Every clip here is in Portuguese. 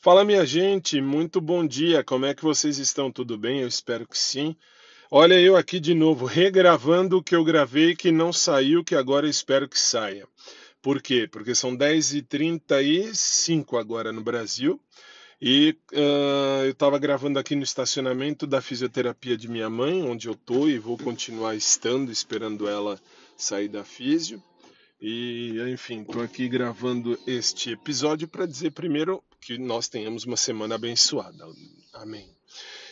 Fala, minha gente, muito bom dia. Como é que vocês estão? Tudo bem? Eu espero que sim. Olha, eu aqui de novo, regravando o que eu gravei que não saiu, que agora espero que saia. Por quê? Porque são 10h35 agora no Brasil e uh, eu estava gravando aqui no estacionamento da fisioterapia de minha mãe, onde eu tô e vou continuar estando, esperando ela sair da físio. E, enfim, estou aqui gravando este episódio para dizer primeiro que nós tenhamos uma semana abençoada. Amém.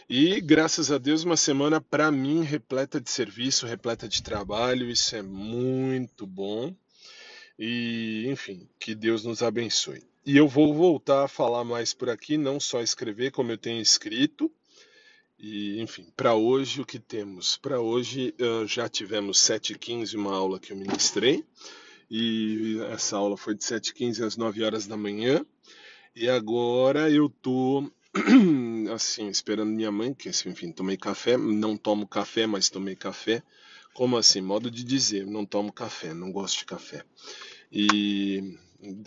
E graças a Deus, uma semana para mim repleta de serviço, repleta de trabalho, isso é muito bom. E, enfim, que Deus nos abençoe. E eu vou voltar a falar mais por aqui, não só escrever como eu tenho escrito. E, enfim, para hoje o que temos? Para hoje já tivemos 7h15, uma aula que eu ministrei e essa aula foi de 7h15 às 9 horas da manhã. E agora eu tô assim, esperando minha mãe, que enfim, tomei café, não tomo café, mas tomei café. Como assim? Modo de dizer, não tomo café, não gosto de café. E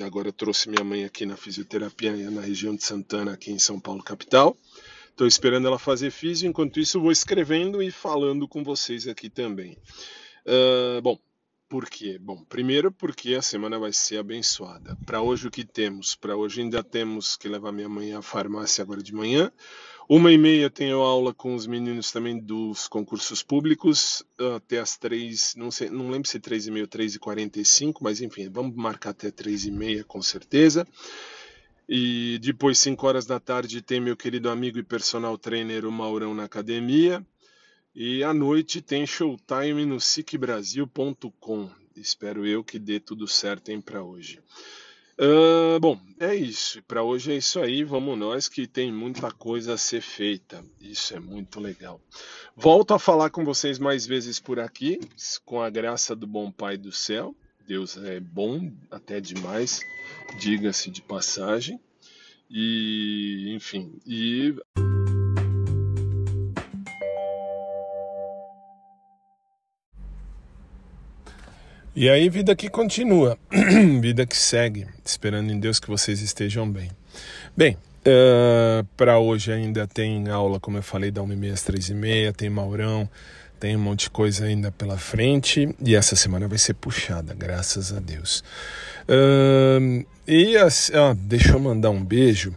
agora eu trouxe minha mãe aqui na fisioterapia na região de Santana, aqui em São Paulo capital. Estou esperando ela fazer físio, enquanto isso vou escrevendo e falando com vocês aqui também. Uh, bom, por quê? Bom, primeiro porque a semana vai ser abençoada. Para hoje o que temos? Para hoje ainda temos que levar minha mãe à farmácia agora de manhã. Uma e meia tenho aula com os meninos também dos concursos públicos até as três, não sei, não lembro se três e meia três e quarenta e cinco, mas enfim, vamos marcar até três e meia com certeza. E depois, cinco horas da tarde, tem meu querido amigo e personal trainer, o Maurão, na academia. E à noite tem showtime no sicbrasil.com. Espero eu que dê tudo certo para hoje. Uh, bom, é isso. Para hoje é isso aí. Vamos nós que tem muita coisa a ser feita. Isso é muito legal. Volto a falar com vocês mais vezes por aqui, com a graça do bom Pai do céu. Deus é bom até demais, diga-se de passagem. E, enfim, e E aí, vida que continua, vida que segue, esperando em Deus que vocês estejam bem. Bem, uh, para hoje ainda tem aula, como eu falei, da 1h30 às 3h30, tem Maurão, tem um monte de coisa ainda pela frente e essa semana vai ser puxada, graças a Deus. Uh, e ah, deixa eu mandar um beijo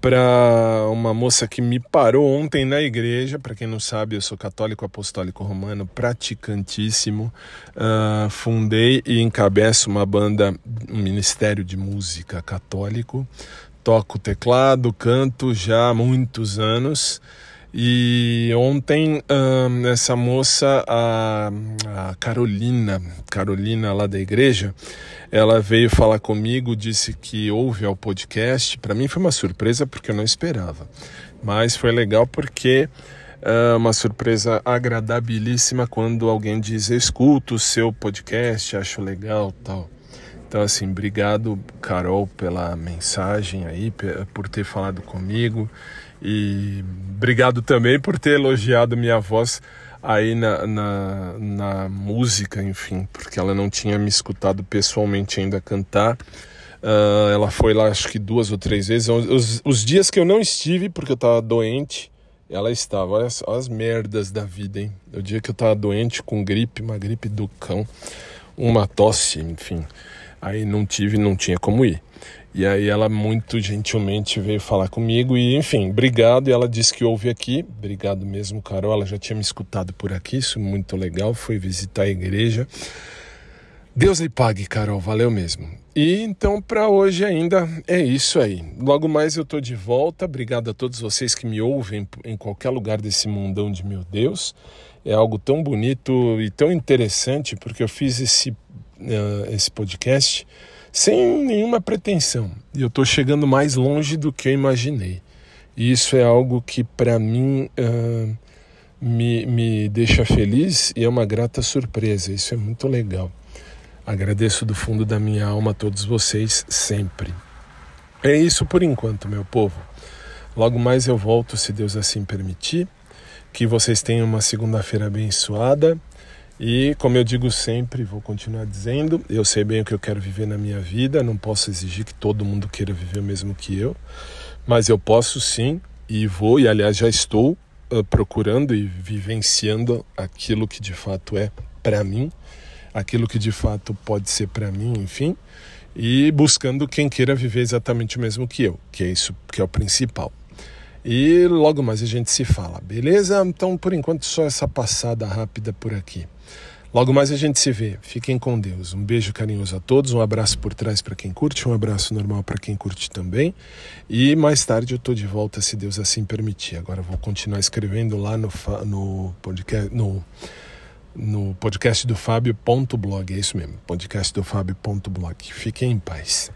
para uma moça que me parou ontem na igreja. Para quem não sabe, eu sou católico apostólico romano, praticantíssimo. Uh, fundei e encabeço uma banda, um ministério de música católico. Toco teclado, canto já há muitos anos. E ontem um, essa moça, a, a, Carolina, Carolina lá da igreja, ela veio falar comigo, disse que ouve ao podcast. Para mim foi uma surpresa porque eu não esperava, mas foi legal porque é uma surpresa agradabilíssima quando alguém diz: escuto o seu podcast, acho legal tal. Então, assim, obrigado, Carol, pela mensagem aí, por ter falado comigo. E obrigado também por ter elogiado minha voz aí na, na, na música, enfim, porque ela não tinha me escutado pessoalmente ainda cantar. Uh, ela foi lá acho que duas ou três vezes. Os, os dias que eu não estive, porque eu estava doente, ela estava. Olha, olha, as merdas da vida, hein? O dia que eu estava doente com gripe, uma gripe do cão, uma tosse, enfim. Aí não tive, não tinha como ir. E aí ela muito gentilmente veio falar comigo e enfim, obrigado. E ela disse que ouve aqui. Obrigado mesmo, Carol. Ela já tinha me escutado por aqui, isso é muito legal. Foi visitar a igreja. Deus lhe pague, Carol, valeu mesmo. E então para hoje ainda é isso aí. Logo mais eu tô de volta. Obrigado a todos vocês que me ouvem em qualquer lugar desse mundão de meu Deus. É algo tão bonito e tão interessante porque eu fiz esse, uh, esse podcast sem nenhuma pretensão. E eu estou chegando mais longe do que eu imaginei. E isso é algo que para mim uh, me, me deixa feliz e é uma grata surpresa. Isso é muito legal. Agradeço do fundo da minha alma a todos vocês sempre. É isso por enquanto, meu povo. Logo mais eu volto, se Deus assim permitir. Que vocês tenham uma segunda-feira abençoada E como eu digo sempre, vou continuar dizendo, eu sei bem o que eu quero viver na minha vida, não posso exigir que todo mundo queira viver o mesmo que eu, mas eu posso sim e vou, e aliás já estou uh, procurando e vivenciando aquilo que de fato é para mim, aquilo que de fato pode ser para mim, enfim, e buscando quem queira viver exatamente o mesmo que eu, que é isso que é o principal. E logo mais a gente se fala, beleza? Então, por enquanto, só essa passada rápida por aqui. Logo mais a gente se vê. Fiquem com Deus. Um beijo carinhoso a todos, um abraço por trás para quem curte, um abraço normal para quem curte também. E mais tarde eu estou de volta, se Deus assim permitir. Agora vou continuar escrevendo lá no, no podcast. No, no podcast do é isso mesmo, podcast do Fábio.blog. Fiquem em paz.